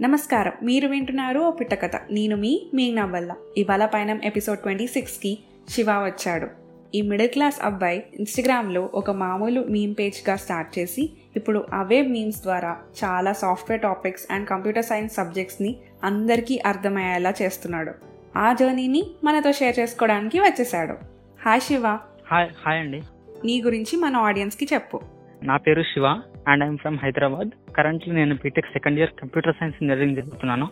నమస్కారం. మీరు వింటున్నారు ఓ పిట్టకథ నేను మీ మీ నవ్వల్ల ఇవాళ పైన ఎపిసోడ్ ట్వంటీ సిక్స్కి శివ వచ్చాడు. ఈ మిడిల్ క్లాస్ అబ్బాయి ఇన్స్టాగ్రామ్లో ఒక మామూలు మీమ్ పేజ్గా స్టార్ట్ చేసి ఇప్పుడు అవే మీమ్స్ ద్వారా చాలా software topics and computer science సబ్జెక్ట్స్ని అందరికీ అర్థమయ్యేలా చేస్తున్నాడు. ఆ జర్నీని మనతో షేర్ చేసుకోవడానికి వచ్చేసాడు హాయ్ శివ. హాయ్ హాయ్ అండి. నీ గురించి మన ఆడియన్స్కి చెప్పు. నా పేరు Shiva. And I'm from Hyderabad currently నేను BTech second year computer science engineering చదువుతున్నాను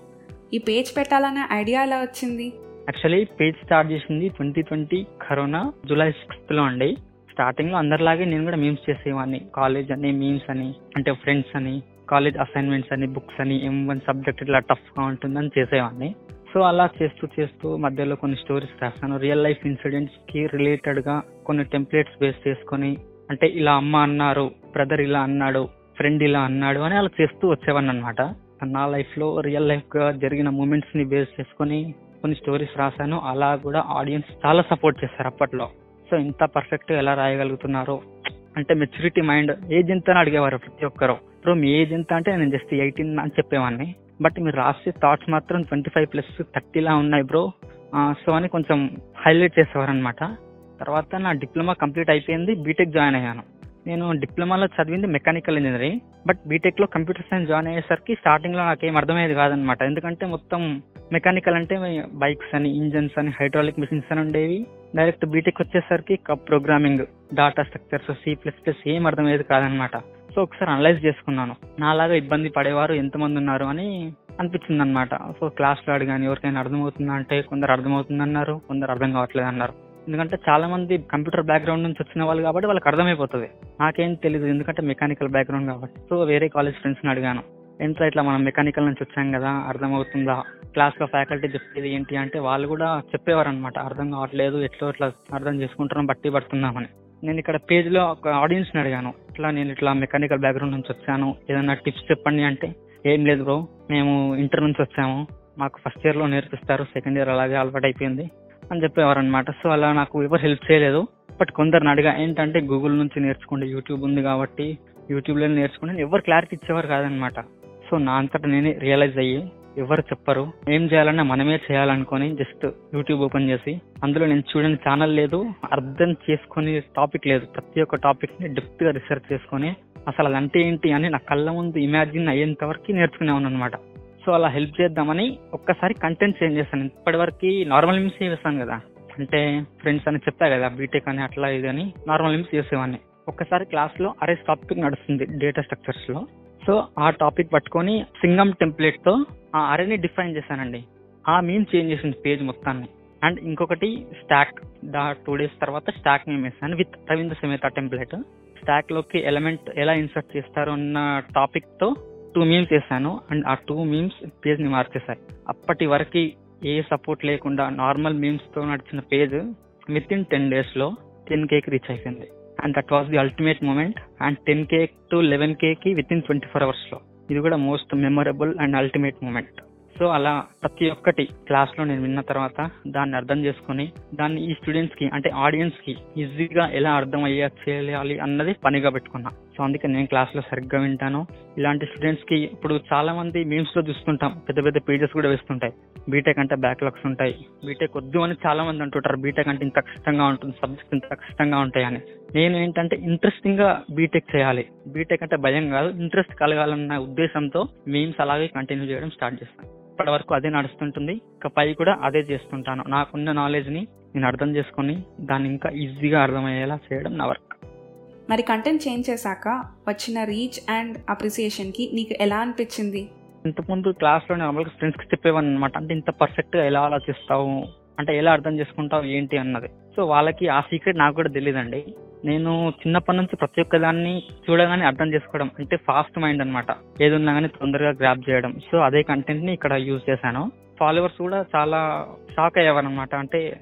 ఈ పేజ్ పెట్టాలనే ఐడియా ఎలా వచ్చింది? యాక్చువల్లీ పేజ్ స్టార్ట్ చేసింది ట్వంటీ ట్వంటీ కరోనా. జూలై సిక్స్త్లో అండి. స్టార్టింగ్లో అందరిలాగే నేను కూడా మీమ్స్ చేసేవాడిని కాలేజ్ అని మీమ్స్ అని అంటే ఫ్రెండ్స్ అని కాలేజ్ అసైన్మెంట్స్ అని బుక్స్ అని ఎం వన్ సబ్జెక్ట్ ఇట్లా టఫ్గా ఉంటుందని చేసేవాడిని సో అలా చేస్తూ చేస్తూ మధ్యలో కొన్ని స్టోరీస్ రాస్తాను. రియల్ లైఫ్ ఇన్సిడెంట్స్కి రిలేటెడ్గా కొన్ని టెంప్లెట్స్ బేస్ చేసుకొని అంటే ఇలా అమ్మ అన్నారు బ్రదర్ ఇలా అన్నాడు ఫ్రెండ్ ఇలా అన్నాడు అని అలా చేస్తూ వచ్చేవాడిని అనమాట నా లైఫ్లో రియల్ లైఫ్గా జరిగిన మూమెంట్స్ని బేస్ చేసుకొని కొన్ని స్టోరీస్ రాశాను. అలా కూడా ఆడియన్స్ చాలా సపోర్ట్ చేశారు అప్పట్లో. సో ఇంత పర్ఫెక్ట్గా ఎలా రాయగలుగుతున్నారు. అంటే మెచ్యూరిటీ మైండ్ ఏజ్ ఎంత అని అడిగేవారు ప్రతి ఒక్కరు. ఇప్పుడు మీ ఏజ్ ఎంత అంటే నేను జస్ట్ ఎయిటీన్ అని చెప్పేవాడిని. బట్ మీరు రాసే థాట్స్ మాత్రం ట్వంటీ ఫైవ్ ప్లస్ థర్టీలా ఉన్నాయి బ్రో సో అని కొంచెం హైలైట్ చేసేవారు అనమాట తర్వాత నా డిప్లొమా కంప్లీట్ అయిపోయింది బీటెక్ జాయిన్ అయ్యాను. నేను డిప్లొమాలో చదివింది మెకానికల్ ఇంజనీరింగ్ బట్ బీటెక్లో కంప్యూటర్ సైన్స్ జాయిన్ అయ్యేసరికి స్టార్టింగ్లో నాకు నాకేం అర్థమయ్యేది కాదనమాట ఎందుకంటే మొత్తం మెకానికల్ అంటే బైక్స్ అని ఇంజన్స్ అని హైడ్రాలిక్ మిషన్స్ అని ఉండేవి. డైరెక్ట్ బీటెక్ వచ్చేసరికి programming data structures C plus plus ఏం అర్థమయ్యేది కాదనమాట సో ఒకసారి అనలైజ్ చేసుకున్నాను. నాలాగా ఇబ్బంది పడేవారు ఎంతమంది ఉన్నారు అని అనిపించింది అనమాట సో క్లాస్లో అడిగాను ఎవరికైనా అర్థమవుతుందా అంటే కొందరు అర్థమవుతుంది అన్నారు కొందరు అర్థం కావట్లేదు అన్నారు ఎందుకంటే చాలా మంది కంప్యూటర్ బ్యాక్గ్రౌండ్ నుంచి వచ్చిన వాళ్ళు కాబట్టి వాళ్ళకి అర్థమైపోతుంది. నాకేం తెలియదు ఎందుకంటే మెకానికల్ బ్యాక్గ్రౌండ్ కాబట్టి. సో వేరే కాలేజ్ ఫ్రెండ్స్ని అడిగాను. ఎంత ఇట్లా మనం మెకానికల్ నుంచి వచ్చాం కదా అర్థమవుతుందా? క్లాస్లో ఫ్యాకల్టీ చెప్పేది ఏంటి? అంటే వాళ్ళు కూడా చెప్పేవారు అనమాట అర్థం కావట్లేదు ఎట్లా ఇట్లా అర్థం చేసుకుంటున్నాం బట్టి పడుతున్నామని. నేను ఇక్కడ పేజ్లో ఒక ఆడియన్స్ని అడిగాను. ఇట్లా నేను ఇట్లా మెకానికల్ బ్యాక్గ్రౌండ్ నుంచి వచ్చాను. ఏదైనా టిప్స్ చెప్పండి అంటే. ఏం లేదు బ్రో మేము ఇంటర్ నుంచి వచ్చాము. మాకు ఫస్ట్ ఇయర్లో నేర్పిస్తారు సెకండ్ ఇయర్ అలాగే అలవాటు అయిపోయింది అని చెప్పేవారు అనమాట సో అలా నాకు ఎవరు హెల్ప్ చేయలేదు. బట్ కొందరిని అడిగా ఏంటంటే గూగుల్ నుంచి నేర్చుకోండి యూట్యూబ్ ఉంది కాబట్టి యూట్యూబ్లో నేర్చుకోండి ఎవరు క్లారిటీ ఇచ్చేవారు కాదనమాట సో నా అంతటా నేనే రియలైజ్ అయ్యి ఎవరు చెప్పరు. ఏం చేయాలన్నా మనమే చేయాలనుకొని జస్ట్ యూట్యూబ్ ఓపెన్ చేసి అందులో నేను చూడని ఛానల్ లేదు అర్థం చేసుకునే టాపిక్ లేదు. ప్రతి ఒక్క టాపిక్ని డెప్త్గా రీసెర్చ్ చేసుకొని అసలు అదంటే ఏంటి అని నా కళ్ళ ముందు ఇమాజిన్ అయ్యేంత వరకు నేర్చుకునేవాను అనమాట సో అలా హెల్ప్ చేద్దామని ఒక్కసారి కంటెంట్ చేంజ్ చేస్తాను. ఇప్పటి వరకు నార్మల్ మిమ్స్ చేస్తాను కదా. అంటే ఫ్రెండ్స్ అని చెప్తా కదా బీటెక్ అని అట్లా ఇది అని నార్మల్ మిమ్స్ చేసేవాడిని ఒక్కసారి క్లాస్లో అరే టాపిక్ నడుస్తుంది డేటా స్ట్రక్చర్స్లో. సో ఆ టాపిక్ పట్టుకొని సింగం టెంప్లెట్తో ఆ అరేని డిఫైన్ చేశానండి. ఆ మీమ్ చేంజ్ చేసింది పేజ్ మొత్తాన్ని. అండ్ ఇంకొకటి స్టాక్ దా టూ డేస్ తర్వాత స్టాక్ మేము వేసాను విత్ రవీంద్ర సమేత టెంప్లెట్ స్టాక్లోకి ఎలిమెంట్ ఎలా ఇన్సర్ట్ చేస్తారు అన్న టాపిక్తో టూ మీమ్స్ వేసాను అండ్ ఆ టూ మీమ్స్ పేజ్ని మార్చేశాయి. అప్పటి వరకు ఏ సపోర్ట్ లేకుండా నార్మల్ మీమ్స్తో నడిచిన పేజ్ విత్ ఇన్ టెన్ డేస్లో టెన్ కేకి రీచ్ అయిపోయింది. And that was the ultimate moment and ten K to eleven కేక్కి with in twenty four అవర్స్లో. ఇది కూడా most memorable and ultimate moment so అలా ప్రతి ఒక్కటి క్లాస్లో నేను విన్న తర్వాత దాన్ని అర్థం చేసుకుని దాన్ని ఈ స్టూడెంట్స్కి అంటే ఆడియన్స్కి ఈజీగా ఎలా అర్థం అయ్యా చేయాలి అన్నది పనిగా పెట్టుకున్నా. సో అందుకే నేను క్లాస్లో సరిగ్గా వింటాను. ఇలాంటి స్టూడెంట్స్కి ఇప్పుడు చాలా మంది మీమ్స్లో చూస్తుంటాం. పెద్ద పెద్ద పేజెస్ కూడా వేస్తుంటాయి. బీటెక్ అంటే బ్యాక్లాగ్స్ ఉంటాయి. బీటెక్ వద్దు అని చాలా మంది అంటుంటారు. బీటెక్ అంటే ఇంత కష్టంగా ఉంటుంది. సబ్జెక్ట్ ఇంత కష్టంగా ఉంటాయి అని. నేను ఏంటంటే ఇంట్రెస్టింగ్గా బీటెక్ చేయాలి. బీటెక్ అంటే భయం కాదు. ఇంట్రెస్ట్ కలగాలన్న ఉద్దేశంతో మీమ్స్ అలాగే కంటిన్యూ చేయడం స్టార్ట్ చేస్తాను. ఇప్పటి వరకు అదే నడుస్తుంటుంది. ఇక పై కూడా అదే చేస్తుంటాను. నాకున్న నాలెడ్జ్ని నేను అర్థం చేసుకొని దాన్ని ఇంకా ఈజీగా అర్థమయ్యేలా చేయడం నా వర్క్ మరి కంటెంట్ చేంజ్ చేశాక వచ్చిన రీచ్ అండ్ అప్రిసియేషన్కి నీకు ఎలా అనిపించింది? ఇంతకుముందు క్లాస్లో నార్మల్గా ఫ్రెండ్స్కి చెప్పేవాను అనమాట అంటే ఇంత పర్ఫెక్ట్గా ఎలా ఆలోచిస్తావు? అంటే ఎలా అర్థం చేసుకుంటావు? ఏంటి అన్నది. సో వాళ్ళకి ఆ సీక్రెట్ నాకు కూడా తెలియదండి నేను చిన్నప్పటి నుంచి ప్రతి ఒక్క దాన్ని చూడగానే అర్థం చేసుకోవడం అంటే ఫాస్ట్ మైండ్ అనమాట ఏది ఉన్నా కానీ తొందరగా గ్రాప్ చేయడం. సో అదే కంటెంట్ని ఇక్కడ యూజ్ చేశాను. ఫాలోవర్స్ కూడా చాలా షాక్ అయ్యేవారు అనమాట అంటే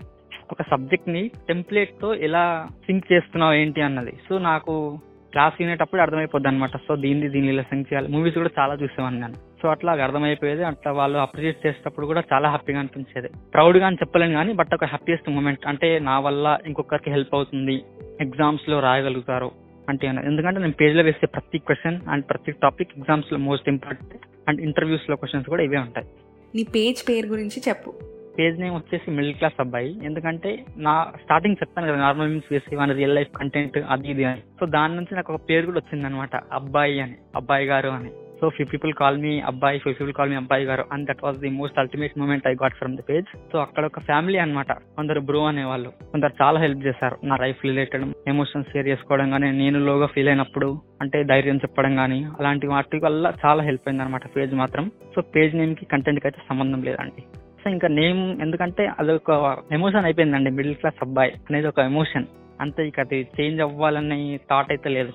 ఒక సబ్జెక్ట్ని టెంప్లెట్తో ఎలా సింక్ చేస్తున్నావు ఏంటి అన్నది. సో నాకు క్లాస్ వినేటప్పుడు అర్థమైపోద్ది అనమాట సో దీన్ని దీన్ని ఇలా సింక్ చేయాలి. మూవీస్ కూడా చాలా చూసేవాడిని నేను. సో అట్లా అర్థమైపోయేది. అట్లా వాళ్ళు అప్రిషియేట్ చేసేటప్పుడు కూడా చాలా హ్యాపీగా అనిపించేది. ప్రౌడ్గా అని చెప్పలేను కానీ బట్ ఒక హ్యాపీయెస్ట్ మూమెంట్ అంటే నా వల్ల ఇంకొకరికి హెల్ప్ అవుతుంది. ఎగ్జామ్స్లో రాయగలుగుతారు. అంటే. ఎందుకంటే నేను పేజ్లో వేసే ప్రతి క్వశ్చన్ అండ్ ప్రతి టాపిక్ ఎగ్జామ్స్లో మోస్ట్ ఇంపార్టెంట్ అండ్ ఇంటర్వ్యూస్లో క్వశ్చన్స్ కూడా ఇవే ఉంటాయి. నీ పేజ్ పేరు గురించి చెప్పు. పేజ్ నేమ్ వచ్చేసి మిడిల్ క్లాస్ అబ్బాయి. ఎందుకంటే నా స్టార్టింగ్ చెప్తాను కదా నార్మల్ మీన్స్ వేసి మన రియల్ లైఫ్ కంటెంట్ అది ఇది అని. సో దాని నుంచి నాకు ఒక పేరు కూడా వచ్చింది అనమాట అబ్బాయి అని. అబ్బాయి గారు అని. So few people call me అబ్బాయి ఫ్యూ పీపుల్ కాల్ మీ అబ్బాయి గారు. And that was the most ultimate moment I got from the page so అక్కడ ఒక ఫ్యామిలీ అనమాట కొందరు బ్రో అనేవాళ్ళు. కొందరు చాలా హెల్ప్ చేశారు. నా లైఫ్ రిలేటెడ్ ఎమోషన్స్ షేర్ చేసుకోవడం కానీ నేను లోగా ఫీల్ అయినప్పుడు అంటే ధైర్యం చెప్పడం కానీ అలాంటి వాటి వల్ల చాలా హెల్ప్ అయింది అనమాట పేజ్ మాత్రం. సో పేజ్ నేమ్కి కంటెంట్కి అయితే సంబంధం లేదండి. సో ఇంకా నేమ్ ఎందుకంటే అదొక ఎమోషన్ అయిపోయిందండి. మిడిల్ క్లాస్ అబ్బాయి అనేది ఒక ఎమోషన్ అంతే ఇక అది చేంజ్ అవ్వాలనే థాట్ అయితే లేదు.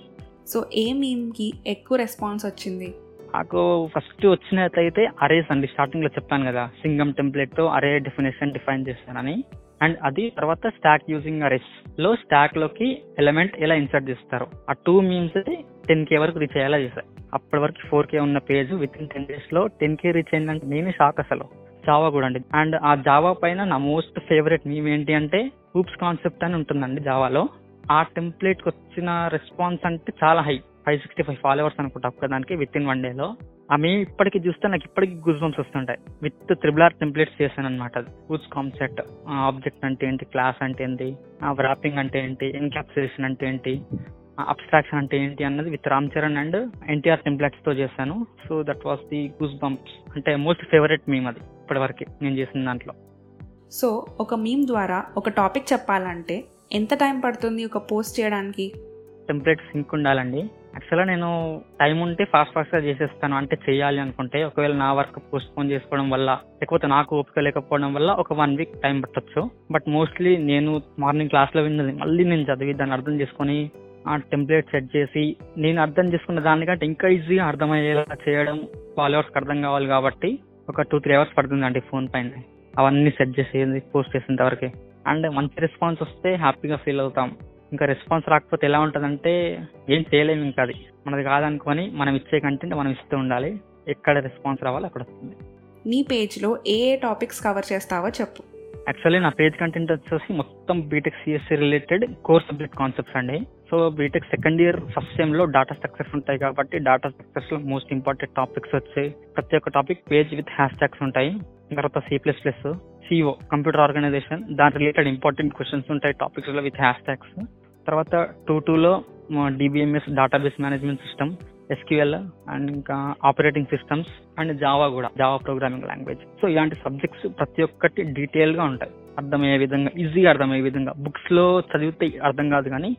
సో ఏ మీమ్కి ఎక్కువ రెస్పాన్స్ వచ్చింది? నాకు ఫస్ట్ వచ్చినట్లయితే అరేస్ అండి. స్టార్టింగ్లో చెప్పాను కదా. సింగం టెంప్లెట్తో అరే డెఫినేషన్ డిఫైన్ చేస్తానని. అండ్ అది తర్వాత స్టాక్ యూజింగ్ అరేస్లో స్టాక్లోకి ఎలిమెంట్ ఎలా ఇన్సర్ట్ చేస్తారు? ఆ టూ మీమ్స్ టెన్ కే వరకు రీచ్ అయ్యేలా చేశారు అప్పటి వరకు ఫోర్ కే ఉన్న పేజ్ విత్ ఇన్ టెన్ డేస్లో టెన్ కే రీచ్ అయిందంటే నేనే షాక్ అసలు. జావా కూడా అండి. అండ్ ఆ జావా పైన నా మోస్ట్ ఫేవరెట్ మీమ్ ఏంటి అంటే హూప్స్ కాన్సెప్ట్ అని ఉంటుందండి జావాలో ఆ టెంప్లెట్కి వచ్చిన రెస్పాన్స్ అంటే చాలా high five sixty five followers అనుకుంటా ఒక్కదానికి విత్ ఇన్ వన్ డేలో ఆ మేము ఇప్పటికి చూస్తే నాకు ఇప్పటికి గుజ్ బంప్స్ వస్తుంటాయి విత్ త్రిబుల్ ఆర్ టెంప్లెట్స్ చేశాను అనమాట హూప్స్ కాన్సెప్ట్ ఆబ్జెక్ట్ అంటే ఏంటి? క్లాస్ అంటే ఏంటి? వ్రాపింగ్ అంటే ఏంటి? ఎన్కాప్సులేషన్ అంటే ఏంటి? అబ్స్ట్రాక్షన్ అంటే ఏంటి అన్నది విత్ రామ్ చరణ్ అండ్ ఎన్టీఆర్ టెంప్లెట్స్తో చేశాను. So that was the goosebumps అంటే మోస్ట్ ఫేవరెట్ మీమ్ అది ఇప్పటి వరకు నేను చేసిన దాంట్లో. సో ఒక మీమ్ ద్వారా ఒక టాపిక్ చెప్పాలంటే ఎంత టైం పడుతుంది ఒక పోస్ట్ చేయడానికి? టెంప్లెట్ సింక్ ఉండాలండి. యాక్చువల్గా నేను టైం ఉంటే ఫాస్ట్ ఫాస్ట్గా చేసేస్తాను. అంటే చేయాలి అనుకుంటే ఒకవేళ నా వర్క్ పోస్ట్ పోన్ చేసుకోవడం వల్ల లేకపోతే నాకు ఓపిక లేకపోవడం వల్ల ఒక వన్ వీక్ టైం పట్టొచ్చు. బట్ మోస్ట్లీ నేను మార్నింగ్ క్లాస్లో విన్నది మళ్ళీ నేను చదివి దాన్ని అర్థం చేసుకొని ఆ టెంప్లెట్ సెట్ చేసి నేను అర్థం చేసుకున్న దానికంటే ఇంకా ఈజీగా అర్థమయ్యేలా చేయడం ఫాలోవర్స్కి అర్థం కావాలి కాబట్టి ఒక టూ త్రీ అవర్స్ పడుతుందండి ఫోన్ పైన. అవన్నీ సెట్ చేసి పోస్ట్ చేసేంత వరకే. అండ్ మంచి రెస్పాన్స్ వస్తే హ్యాపీగా ఫీల్ అవుతాం. ఇంకా రెస్పాన్స్ రాకపోతే ఎలా ఉంటుందంటే ఏం చేయలేము ఇంకా అది. మనది కాదనుకొని మనం ఇచ్చే కంటెంట్ మనం ఇస్తూ ఉండాలి. ఎక్కడ రెస్పాన్స్ రావాలో అక్కడ వస్తుంది. నీ పేజ్లో ఏ ఏ టాపిక్స్ కవర్ చేస్తావో చెప్పు. యాక్చువల్లీ నా పేజ్ కంటెంట్ వచ్చేసి మొత్తం BTech CSC related core subject concepts అండి. So BTech second year first సెమ్లో data structures ఉంటాయి కాబట్టి డాటా స్ట్రక్చర్స్లో మోస్ట్ ఇంపార్టెంట్ టాపిక్స్ వచ్చాయి ప్రతి ఒక్క topic page with hash tags ఉంటాయి. తర్వాత C plus plus CO computer organisation దాని రిలేటెడ్ ఇంపార్టెంట్ క్వశ్చన్స్ ఉంటాయి టాపిక్స్లో విత్ హ్యాష్ ట్యాగ్స్ తర్వాత టూ టూలో DBMS database management system SQL and ఇంకా ఆపరేటింగ్ సిస్టమ్స్ అండ్ జావా కూడా జావా ప్రోగ్రామింగ్ లాంగ్వేజ్ సో ఇలాంటి సబ్జెక్ట్స్ ప్రతి ఒక్కటి డీటెయిల్గా ఉంటాయి. అర్థమయ్యే విధంగా ఈజీగా అర్థమయ్యే విధంగా. బుక్స్లో చదివితే అర్థం కాదు కానీ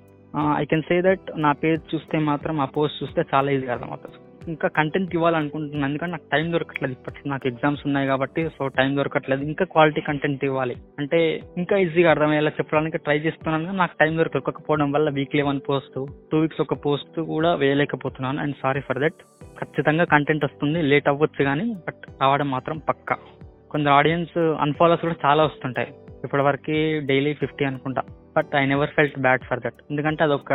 ఐ కెన్ సే దట్ నా పేజ్ చూస్తే మాత్రం ఆ పోస్ట్ చూస్తే చాలా ఈజీగా అర్థమవుతుంది. ఇంకా కంటెంట్ ఇవ్వాలనుకుంటున్నాను ఎందుకంటే నాకు టైం దొరకట్లేదు ఇప్పటికి నాకు ఎగ్జామ్స్ ఉన్నాయి కాబట్టి సో టైం దొరకట్లేదు. ఇంకా క్వాలిటీ కంటెంట్ ఇవ్వాలి. అంటే ఇంకా ఈజీగా అర్థమయ్యేలా చెప్పడానికి ట్రై చేస్తున్నాను. నాకు టైం దొరకకపోవడం వల్ల weekly one post two weeks ఒక పోస్ట్ కూడా వేయలేకపోతున్నాను. అండ్ సారీ ఫర్ దట్ ఖచ్చితంగా కంటెంట్ వస్తుంది. లేట్ అవ్వచ్చు కానీ బట్ రావడం మాత్రం పక్కా. కొందరు ఆడియన్స్ అన్ఫాలోస్ కూడా చాలా వస్తుంటాయి. ఇప్పటివరకు డైలీ ఫిఫ్టీ అనుకుంటా. But I never felt bad for that ఎందుకంటే అదొక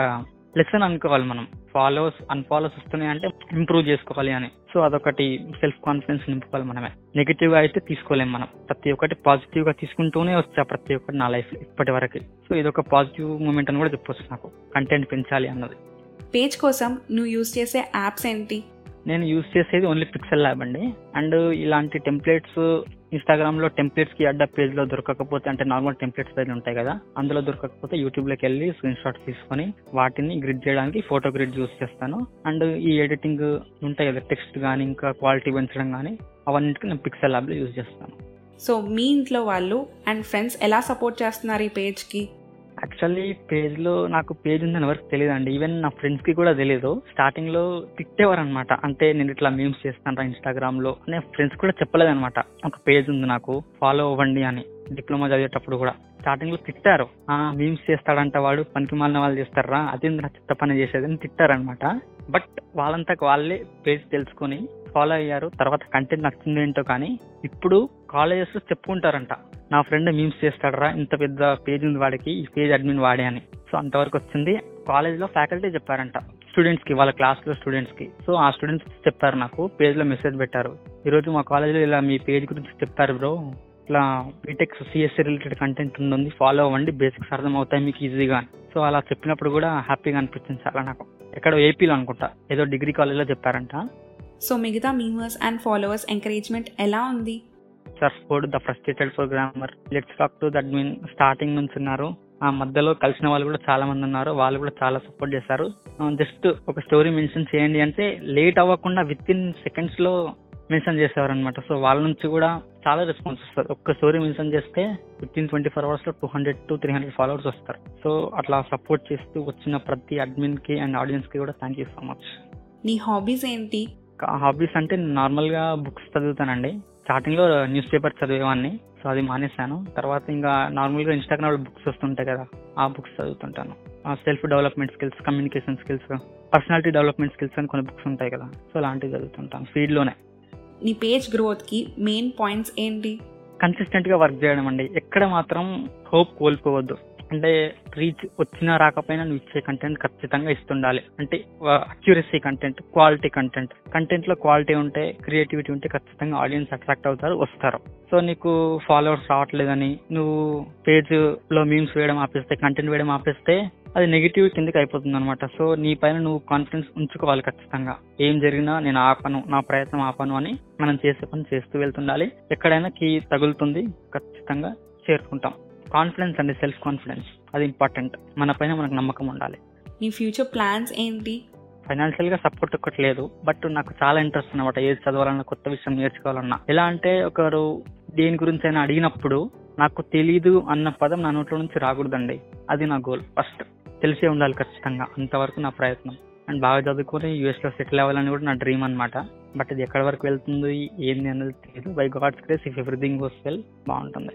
లెసన్ అనుకోవాలి మనం. ఫాలోస్ అన్ఫాలోస్ వస్తున్నాయి అంటే ఇంప్రూవ్ చేసుకోవాలి అని. సో అదొకటి సెల్ఫ్ కాన్ఫిడెన్స్ నింపుకోవాలి మనమే. నెగిటివ్గా అయితే తీసుకోలేం మనం. ప్రతి ఒక్కటి పాజిటివ్గా తీసుకుంటూనే వచ్చా ప్రతి ఒక్కటి నా లైఫ్ ఇప్పటి వరకు. సో ఇది ఒక పాజిటివ్ మూమెంట్ అని కూడా చెప్పొచ్చు నాకు. కంటెంట్ పెంచాలి అన్నది. పేజ్ కోసం నువ్వు యూజ్ చేసే యాప్స్ ఏంటి? నేను యూజ్ చేసేది ఓన్లీ పిక్సెల్ ల్యాబ్ అండి. అండ్ ఇలాంటి టెంప్లెట్స్ ఇన్స్టాగ్రామ్లో టెంప్లెట్స్కి అడ్డ పేజ్లో దొరకకపోతే అంటే నార్మల్ టెంప్లెట్స్ పేజ్ ఉంటాయి కదా అందులో దొరకకపోతే యూట్యూబ్లోకి వెళ్ళి స్క్రీన్ షాట్ తీసుకొని వాటిని గ్రిడ్ చేయడానికి ఫోటో గ్రిడ్ యూస్ చేస్తాను. అండ్ ఈ ఎడిటింగ్ ఉంటాయి కదా టెక్స్ట్ కానీ ఇంకా క్వాలిటీ పెంచడం కానీ అవన్నిటికి నేను పిక్సెల్ ల్యాబ్లో యూజ్ చేస్తాను. సో మీ ఇంట్లో వాళ్ళు అండ్ ఫ్రెండ్స్ ఎలా సపోర్ట్ చేస్తున్నారు ఈ పేజ్కి యాక్చువల్లీ పేజ్లో నాకు పేజ్ ఉందని ఎవరికి తెలియదు అండి ఈవెన్ నా ఫ్రెండ్స్కి కూడా తెలియదు స్టార్టింగ్లో తిట్టేవారు అనమాట అంటే నేను ఇట్లా మీమ్స్ చేస్తాను ఇన్స్టాగ్రామ్లో అనే ఫ్రెండ్స్ కూడా చెప్పలేదు అనమాట ఒక పేజ్ ఉంది నాకు. ఫాలో అవ్వండి అని. డిప్లొమా చదివేటప్పుడు కూడా. స్టార్టింగ్లో తిట్టారు. ఆ మీమ్స్ చేస్తాడంట వాడు. పనికి మాలిన వాళ్ళు చేస్తారా? అది నా చిత్త పని చేసేది? అని తిట్టారనమాట బట్ వాళ్ళంతకు వాళ్ళే పేజ్ తెలుసుకొని ఫాలో అయ్యారు. తర్వాత కంటెంట్ నచ్చింది ఏంటో కానీ ఇప్పుడు కాలేజెస్ చెప్పుకుంటారంట నా ఫ్రెండ్ మీమ్స్ చేస్తాడరా ఇంత పెద్ద పేజ్ ఉంది వాడికి ఈ పేజ్ అడ్మిన్ వాడే అని. సో అంతవరకు వచ్చింది. కాలేజ్లో ఫ్యాకల్టీ చెప్పారంట స్టూడెంట్స్కి వాళ్ళ క్లాస్లో స్టూడెంట్స్కి సో ఆ స్టూడెంట్స్ చెప్పారు నాకు పేజ్లో మెసేజ్ పెట్టారు. ఈ రోజు మా కాలేజ్లో ఇలా మీ పేజ్ గురించి చెప్పారు బ్రో. ఇట్లా బీటెక్ సిఎస్సి రిలేటెడ్ కంటెంట్ ఉంది ఫాలో అవ్వండి బేసిక్స్ అర్థం అవుతాయి మీకు ఈజీగా సో అలా చెప్పినప్పుడు కూడా హ్యాపీగా అనిపించింది చాలా నాకు. ఎక్కడో ఏపీలో అనుకుంటా. ఏదో డిగ్రీ కాలేజ్లో చెప్పారంట. సో మిగతా మీమర్స్ అండ్ ఫాలోవర్స్ ఎంకరేజ్మెంట్ ఎలా ఉంది? Surfboard the frustrated programmer let's talk to that mean starting నుంచి ఉన్నారు. ఆ మధ్యలో కలిసిన వాళ్ళు కూడా చాలా మంది ఉన్నారు. వాళ్ళు కూడా చాలా సపోర్ట్ చేశారు. జస్ట్ ఒక స్టోరీ మెన్షన్ చేయండి అంటే లేట్ అవ్వకుండా విత్ ఇన్ సెకండ్స్లో మెన్షన్ చేసేవారు అనమాట సో వాళ్ళ నుంచి కూడా చాలా రెస్పాన్స్ వస్తారు. ఒక్క స్టోరీ మెన్షన్ చేస్తే విత్ ఇన్ ట్వంటీ ఫోర్ అవర్స్లో two hundred to three hundred followers వస్తారు. సో అట్లా సపోర్ట్ చేస్తూ వచ్చిన ప్రతి అడ్మిన్కి అండ్ ఆడియన్స్కి కూడా థ్యాంక్ యూ సో మచ్. నీ హాబీస్ ఏంటి? హాబీస్ అంటే నార్మల్గా బుక్స్ చదువుతానండి. స్టార్టింగ్లో న్యూస్ పేపర్ చదివేవాడిని సో అది మానేశాను. తర్వాత ఇంకా నార్మల్గా ఇన్స్టాగ్రామ్లో బుక్స్ వస్తుంటాయి కదా ఆ books చదువుతుంటాను. Self development skills communication skills personality development skills అని కొన్ని బుక్స్ ఉంటాయి కదా సో అలాంటివి చదువుతుంటాను. ఫీడ్లోనే నీ పేజ్ గ్రోత్కి మెయిన్ పాయింట్స్ ఏంటి? కన్సిస్టెంట్గా వర్క్ చేయడం అండి. ఎక్కడ మాత్రం హోప్ కోల్పోవద్దు. అంటే రీచ్ వచ్చినా రాకపోయినా నువ్వు ఇచ్చే కంటెంట్ ఖచ్చితంగా ఇస్తుండాలి. అంటే అక్యూరసీ కంటెంట్ క్వాలిటీ కంటెంట్ కంటెంట్లో క్వాలిటీ ఉంటే క్రియేటివిటీ ఉంటే ఖచ్చితంగా ఆడియన్స్ అట్రాక్ట్ అవుతారు వస్తారు. సో నీకు ఫాలోవర్స్ రావట్లేదని నువ్వు పేజ్లో మీమ్స్ వేయడం ఆపేస్తే కంటెంట్ వేయడం ఆపేస్తే అది నెగిటివ్ కిందకి అయిపోతుంది అనమాట సో నీ పైన నువ్వు కాన్ఫిడెన్స్ ఉంచుకోవాలి ఖచ్చితంగా. ఏం జరిగినా నేను ఆపను నా ప్రయత్నం ఆపను అని మనం చేసే పని చేస్తూ వెళ్తుండాలి. ఎక్కడైనా కీ తగులుతుంది ఖచ్చితంగా చేరుకుంటాం. కాన్ఫిడెన్స్ అండి సెల్ఫ్ కాన్ఫిడెన్స్ అది ఇంపార్టెంట్ మన పైన మనకు నమ్మకం ఉండాలి. నీ ఫ్యూచర్ ప్లాన్స్ ఏంటి? ఫైనాన్షియల్గా సపోర్ట్ ఒక్కటి లేదు బట్ నాకు చాలా ఇంట్రెస్ట్ అనమాట ఏది చదవాలన్నా కొత్త విషయం నేర్చుకోవాలన్నా. ఎలా అంటే ఒకరు దేని గురించి అయినా అడిగినప్పుడు నాకు తెలీదు అన్న పదం నా నోట్లో నుంచి రాకూడదండి. అది నా గోల్ ఫస్ట్ తెలిసే ఉండాలి ఖచ్చితంగా. అంతవరకు నా ప్రయత్నం. అండ్ బాగా చదువుకొని యూఎస్లో సెటిల్ అవ్వాలని కూడా నా డ్రీమ్ అనమాట బట్ ఇది ఎక్కడి వరకు వెళ్తుంది ఏంది అనేది తెలియదు by God's grace if everything goes well బాగుంటుంది.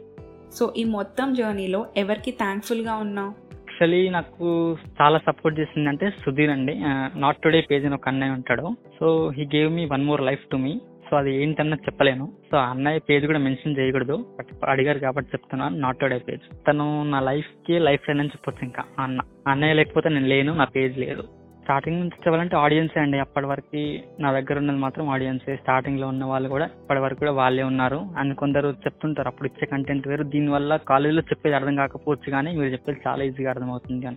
సో ఈ మొత్తం జర్నీలో ఎవరికి థ్యాంక్ఫుల్గా ఉన్నావు యాక్చువల్లీ నాకు చాలా సపోర్ట్ చేసిందంటే సుధీర్ అండి. నాట్ టుడే పేజ్ అని ఒక అన్నయ్య ఉంటాడు. So he gave me one more life to me so అది ఏంటన్నది చెప్పలేను. సో అన్నయ్య పేజ్ కూడా మెన్షన్ చేయకూడదు. బట్ అడిగారు కాబట్టి చెప్తున్నాను. నాట్ టుడే పేజ్ తను నా లైఫ్కి లైఫ్ లైన్ అని చెప్పొచ్చు ఇంకా. అన్న అన్నయ్య లేకపోతే నేను లేను నా పేజ్ లేదు. స్టార్టింగ్ నుంచి చెప్పాలంటే ఆడియన్సే అండి. అప్పటి వరకు నా దగ్గర ఉన్నది మాత్రం ఆడియన్సే స్టార్టింగ్లో ఉన్న వాళ్ళు కూడా ఇప్పటి వరకు కూడా వాళ్ళే ఉన్నారు. అండ్ కొందరు చెప్తుంటారు అప్పుడు ఇచ్చే కంటెంట్ వేరు. దీనివల్ల కాలేజీలో చెప్పేది అర్థం కాకపోవచ్చు కానీ మీరు చెప్పేది చాలా ఈజీగా అర్థమవుతుంది అని.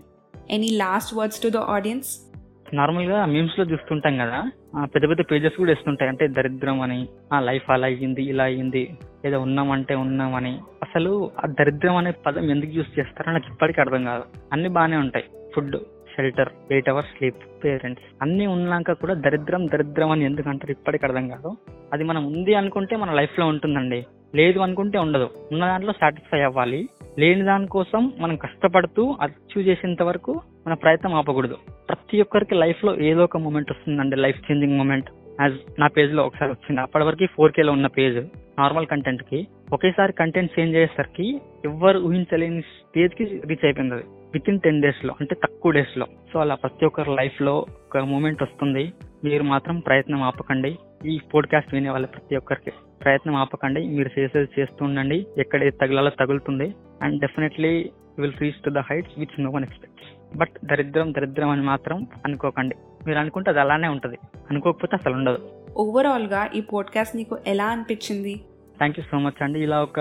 Any last words to the audience నార్మల్గా మీమ్స్లో చూస్తుంటాం కదా ఆ పెద్ద పెద్ద పేజెస్ కూడా ఇస్తుంటాయి అంటే దరిద్రం అని ఆ లైఫ్ అలా అయ్యింది ఇలా అయ్యింది ఏదో ఉన్నామంటే ఉన్నామని. అసలు ఆ దరిద్రం అనే పదం ఎందుకు యూస్ చేస్తారో నాకు ఇప్పటికీ అర్థం కాదు. అన్ని బాగానే ఉంటాయి. Food shelter eight hours sleep parents అన్ని ఉన్నాక కూడా దరిద్రం దరిద్రం అని ఎందుకు అంటారు ఇప్పటికి అర్థం కాదు. అది మనం ఉంది అనుకుంటే మన లైఫ్లో ఉంటుందండి. లేదు అనుకుంటే ఉండదు. ఉన్న దాంట్లో సాటిస్ఫై అవ్వాలి. లేని దానికోసం మనం కష్టపడుతూ అచీవ్ చేసేంత వరకు మన ప్రయత్నం ఆపకూడదు. ప్రతి ఒక్కరికి లైఫ్లో ఏదో ఒక మూమెంట్ వస్తుందండి లైఫ్ చేంజింగ్ మూమెంట్ యాజ్ నా పేజ్లో ఒకసారి వచ్చింది. అప్పటి వరకు ఫోర్ కేలో ఉన్న పేజ్ నార్మల్ కంటెంట్కి ఒకేసారి కంటెంట్ చేంజ్ అయ్యేసరికి ఎవ్వరు ఊహించలేని స్టేజ్కి రీచ్ అయిపోయింది అది. విత్ ఇన్ టెన్ డేస్లో అంటే తక్కువ డేస్లో. సో అలా ప్రతి ఒక్కరి లైఫ్లో ఒక మూమెంట్ వస్తుంది. మీరు మాత్రం ప్రయత్నం ఆపకండి. ఈ పోడ్కాస్ట్ వినే వాళ్ళ ప్రతి ఒక్కరికి ప్రయత్నం ఆపకండి. మీరు చేసేది చేస్తూ ఉండండి. ఎక్కడ తగలాలో తగిలాలో తగులుతుంది. And definitely will reach to the heights which no one expects but దరిద్రం దరిద్రం అని మాత్రం అనుకోకండి. మీరు అనుకుంటే అది అలానే ఉంటది. అనుకోకపోతే అసలు ఉండదు. ఓవరాల్గా ఈ పోడ్కాస్ట్ నీకు ఎలా అనిపించింది? థ్యాంక్ యూ సో మచ్ అండి. ఇలా ఒక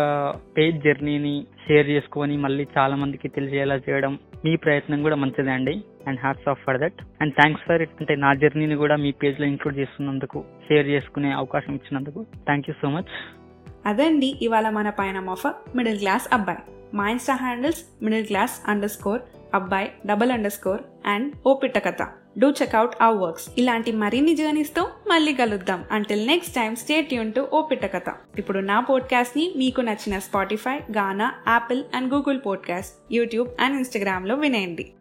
పేజ్ జర్నీని షేర్ చేసుకొని మళ్ళీ చాలా మందికి తెలిసేలా చేయడం మీ ప్రయత్నం కూడా మంచిదే అండి. And hats off for that and thanks for it అంటే నా జర్నీని కూడా మీ పేజ్లో ఇంక్లూడ్ చేస్తున్నందుకు షేర్ చేసుకునే అవకాశం ఇచ్చినందుకు థ్యాంక్ యూ సో మచ్ అదండి ఇవాళ మన పైన ఆఫ్ మిడిల్ క్లాస్ అబ్బాయి. మా insta handles middle class underscore అబ్బాయి double underscore and O Pitta Katha do checkout our works ఇలాంటి మరిన్ని జర్నీస్తో మళ్ళీ కలుద్దాం. Until next time stay tuned to O Pitta Katha ఇప్పుడు నా పోడ్కాస్ట్ని మీకు నచ్చిన Spotify Gaana Apple and Google podcast YouTube and ఇన్స్టాగ్రామ్లో వినేయండి.